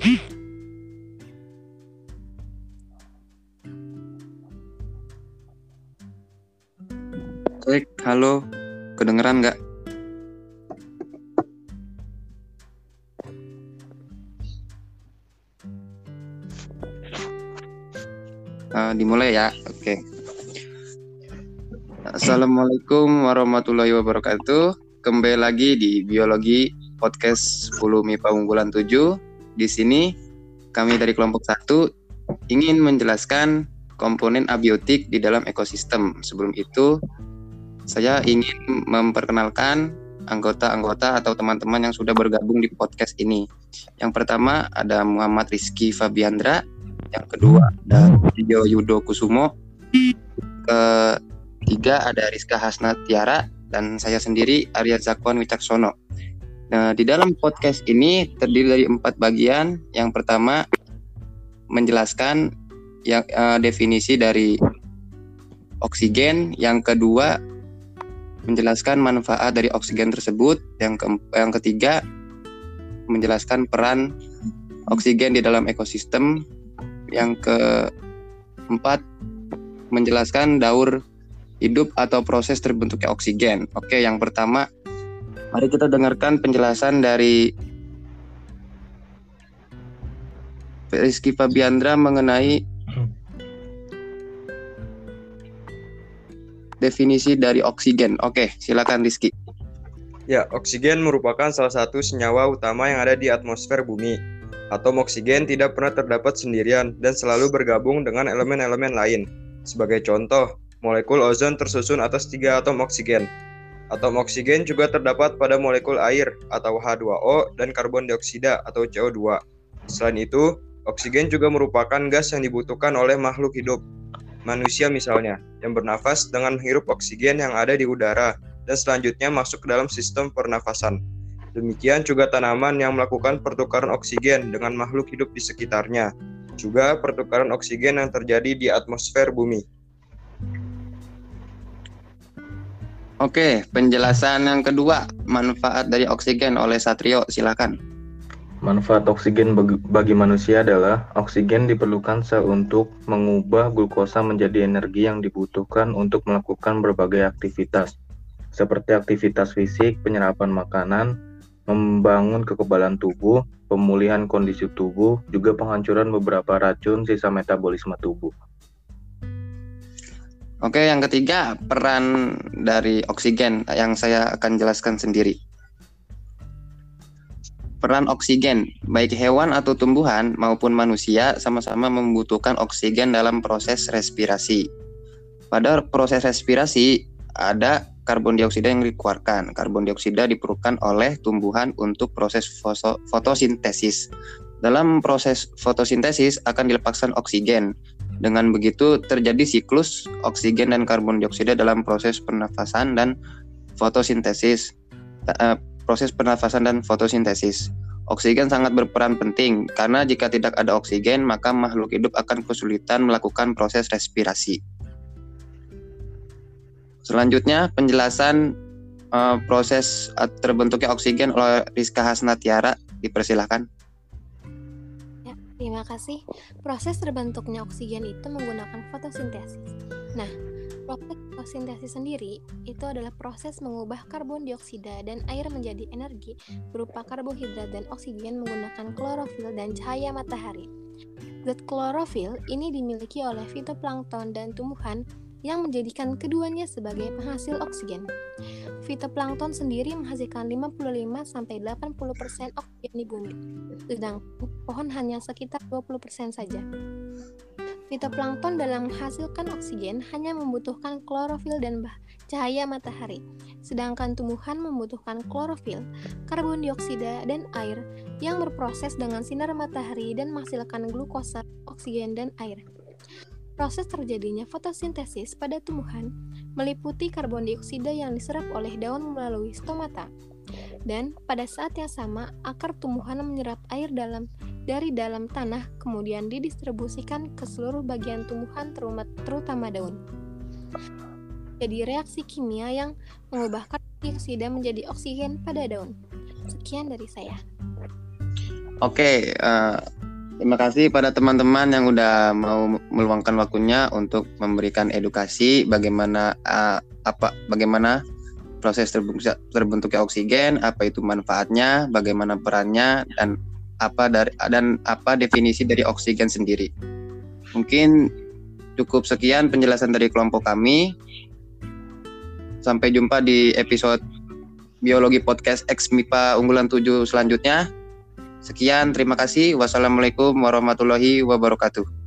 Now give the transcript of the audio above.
Cek, halo, kedengeran nggak? Uh, dimulai ya, oke. Okay. Assalamualaikum warahmatullahi wabarakatuh. Kembali lagi di Biologi Podcast 10 MIPA Unggulan 7 di sini kami dari kelompok 1 ingin menjelaskan komponen abiotik di dalam ekosistem. Sebelum itu, saya ingin memperkenalkan anggota-anggota atau teman-teman yang sudah bergabung di podcast ini. Yang pertama ada Muhammad Rizky Fabiandra, yang kedua ada Video Yudo Kusumo, ketiga ada Rizka Hasna Tiara, dan saya sendiri Arya Zakwan Wicaksono. Nah, di dalam podcast ini terdiri dari empat bagian. Yang pertama menjelaskan yang uh, definisi dari oksigen, yang kedua menjelaskan manfaat dari oksigen tersebut, yang ke yang ketiga menjelaskan peran oksigen di dalam ekosistem, yang keempat menjelaskan daur hidup atau proses terbentuknya oksigen. Oke, yang pertama Mari kita dengarkan penjelasan dari Rizky Fabiandra mengenai definisi dari oksigen. Oke, silakan Rizky. Ya, oksigen merupakan salah satu senyawa utama yang ada di atmosfer bumi. Atom oksigen tidak pernah terdapat sendirian dan selalu bergabung dengan elemen-elemen lain. Sebagai contoh, molekul ozon tersusun atas tiga atom oksigen, Atom oksigen juga terdapat pada molekul air atau H2O dan karbon dioksida atau CO2. Selain itu, oksigen juga merupakan gas yang dibutuhkan oleh makhluk hidup. Manusia misalnya, yang bernafas dengan menghirup oksigen yang ada di udara dan selanjutnya masuk ke dalam sistem pernafasan. Demikian juga tanaman yang melakukan pertukaran oksigen dengan makhluk hidup di sekitarnya. Juga pertukaran oksigen yang terjadi di atmosfer bumi. Oke, penjelasan yang kedua, manfaat dari oksigen oleh Satrio, silakan. Manfaat oksigen bagi manusia adalah oksigen diperlukan untuk mengubah glukosa menjadi energi yang dibutuhkan untuk melakukan berbagai aktivitas, seperti aktivitas fisik, penyerapan makanan, membangun kekebalan tubuh, pemulihan kondisi tubuh, juga penghancuran beberapa racun sisa metabolisme tubuh. Oke, yang ketiga peran dari oksigen yang saya akan jelaskan sendiri. Peran oksigen, baik hewan atau tumbuhan maupun manusia sama-sama membutuhkan oksigen dalam proses respirasi. Pada proses respirasi ada karbon dioksida yang dikeluarkan. Karbon dioksida diperlukan oleh tumbuhan untuk proses fotosintesis. Dalam proses fotosintesis akan dilepaskan oksigen dengan begitu terjadi siklus oksigen dan karbon dioksida dalam proses pernafasan dan fotosintesis. Uh, proses pernafasan dan fotosintesis. Oksigen sangat berperan penting karena jika tidak ada oksigen maka makhluk hidup akan kesulitan melakukan proses respirasi. Selanjutnya penjelasan uh, proses terbentuknya oksigen oleh Rizka Hasnatiara dipersilahkan. Terima kasih. Proses terbentuknya oksigen itu menggunakan fotosintesis. Nah, proses fotosintesis sendiri itu adalah proses mengubah karbon dioksida dan air menjadi energi berupa karbohidrat dan oksigen menggunakan klorofil dan cahaya matahari. Zat klorofil ini dimiliki oleh fitoplankton dan tumbuhan yang menjadikan keduanya sebagai penghasil oksigen. Fitoplankton sendiri menghasilkan 55-80% oksigen di bumi, sedangkan pohon hanya sekitar 20% saja. Fitoplankton dalam menghasilkan oksigen hanya membutuhkan klorofil dan cahaya matahari, sedangkan tumbuhan membutuhkan klorofil, karbon dioksida, dan air yang berproses dengan sinar matahari dan menghasilkan glukosa, oksigen, dan air. Proses terjadinya fotosintesis pada tumbuhan meliputi karbon dioksida yang diserap oleh daun melalui stomata. Dan pada saat yang sama, akar tumbuhan menyerap air dalam dari dalam tanah kemudian didistribusikan ke seluruh bagian tumbuhan terutama daun. Jadi reaksi kimia yang mengubah karbon dioksida menjadi oksigen pada daun. Sekian dari saya. Oke, uh, Terima kasih pada teman-teman yang udah mau meluangkan waktunya untuk memberikan edukasi bagaimana uh, apa bagaimana proses terbentuknya, terbentuknya oksigen, apa itu manfaatnya, bagaimana perannya dan apa dari dan apa definisi dari oksigen sendiri. Mungkin cukup sekian penjelasan dari kelompok kami. Sampai jumpa di episode Biologi Podcast X MIPA Unggulan 7 selanjutnya. Sekian, terima kasih. Wassalamualaikum warahmatullahi wabarakatuh.